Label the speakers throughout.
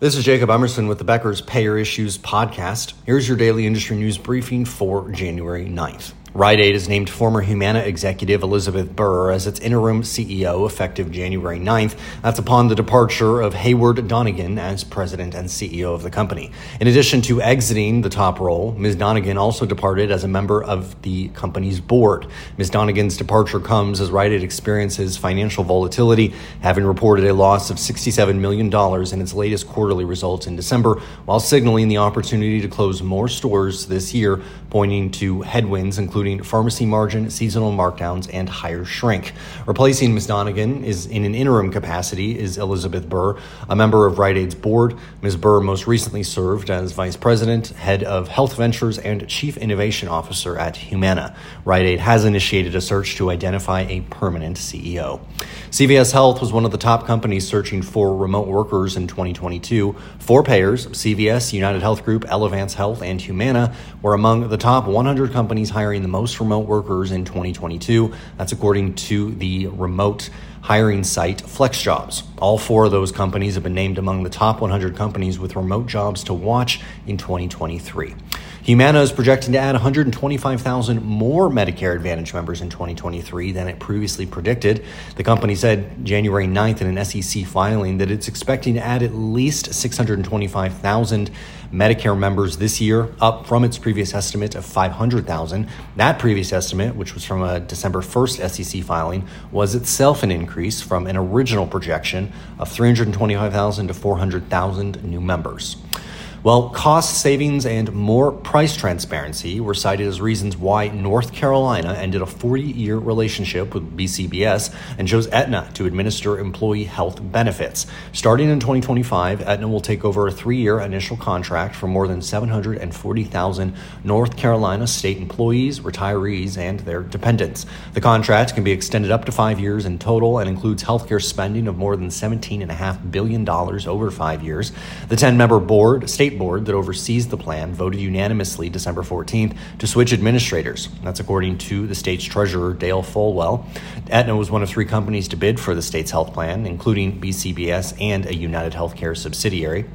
Speaker 1: This is Jacob Emerson with the Becker's Payer Issues podcast. Here's your daily industry news briefing for January 9th. Rite Aid has named former Humana executive Elizabeth Burr as its interim CEO effective January 9th. That's upon the departure of Heyward Donigan as president and CEO of the company. In addition to exiting the top role, Ms. Donigan also departed as a member of the company's board. Ms. Donigan's departure comes as Rite Aid experiences financial volatility, having reported a loss of $67 million in its latest quarterly results in December, while signaling the opportunity to close more stores this year, pointing to headwinds, including including pharmacy margin, seasonal markdowns, and higher shrink. Replacing Ms. Donigan is in an interim capacity is Elizabeth Burr, a member of Rite Aid's board. Ms. Burr most recently served as vice president, head of health ventures, and chief innovation officer at Humana. Rite Aid has initiated a search to identify a permanent CEO. CVS Health was one of the top companies searching for remote workers in 2022. Four payers, CVS, United Health Group, Elevance Health, and Humana, were among the top 100 companies hiring the most remote workers in 2022. That's according to the remote hiring site FlexJobs. All four of those companies have been named among the top 100 companies with remote jobs to watch in 2023. Humana is projecting to add 125,000 more Medicare Advantage members in 2023 than it previously predicted. The company said January 9th in an SEC filing that it's expecting to add at least 625,000 Medicare members this year, up from its previous estimate of 500,000. That previous estimate, which was from a December 1st SEC filing, was itself an increase from an original projection of 325,000 to 400,000 new members. Well, cost savings and more price transparency were cited as reasons why North Carolina ended a 40 year relationship with BCBS and chose Aetna to administer employee health benefits. Starting in 2025, Aetna will take over a three year initial contract for more than 740,000 North Carolina state employees, retirees, and their dependents. The contract can be extended up to five years in total and includes healthcare spending of more than $17.5 billion over five years. The 10 member board, state state board that oversees the plan voted unanimously December 14th to switch administrators. That's according to the state's treasurer, Dale Folwell. Aetna was one of three companies to bid for the state's health plan, including BCBS and a United Healthcare subsidiary.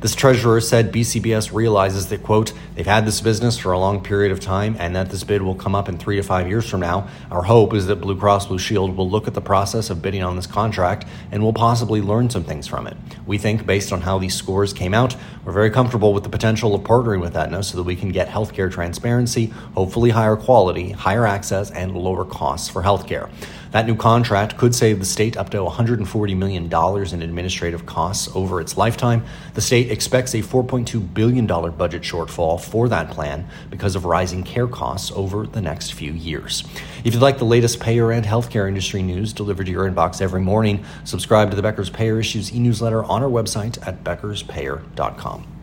Speaker 1: This treasurer said BCBS realizes that, quote, they've had this business for a long period of time and that this bid will come up in three to five years from now. Our hope is that Blue Cross Blue Shield will look at the process of bidding on this contract and will possibly learn some things from it. We think, based on how these scores came out, we're very comfortable with the potential of partnering with Aetna so that we can get healthcare transparency, hopefully higher quality, higher access, and lower costs for healthcare. That new contract could save the state up to $140 million in administrative costs over its lifetime. The state expects a $4.2 billion budget shortfall for that plan because of rising care costs over the next few years. If you'd like the latest payer and healthcare industry news delivered to your inbox every morning, subscribe to the Becker's Payer Issues e newsletter on our website at beckerspayer.com.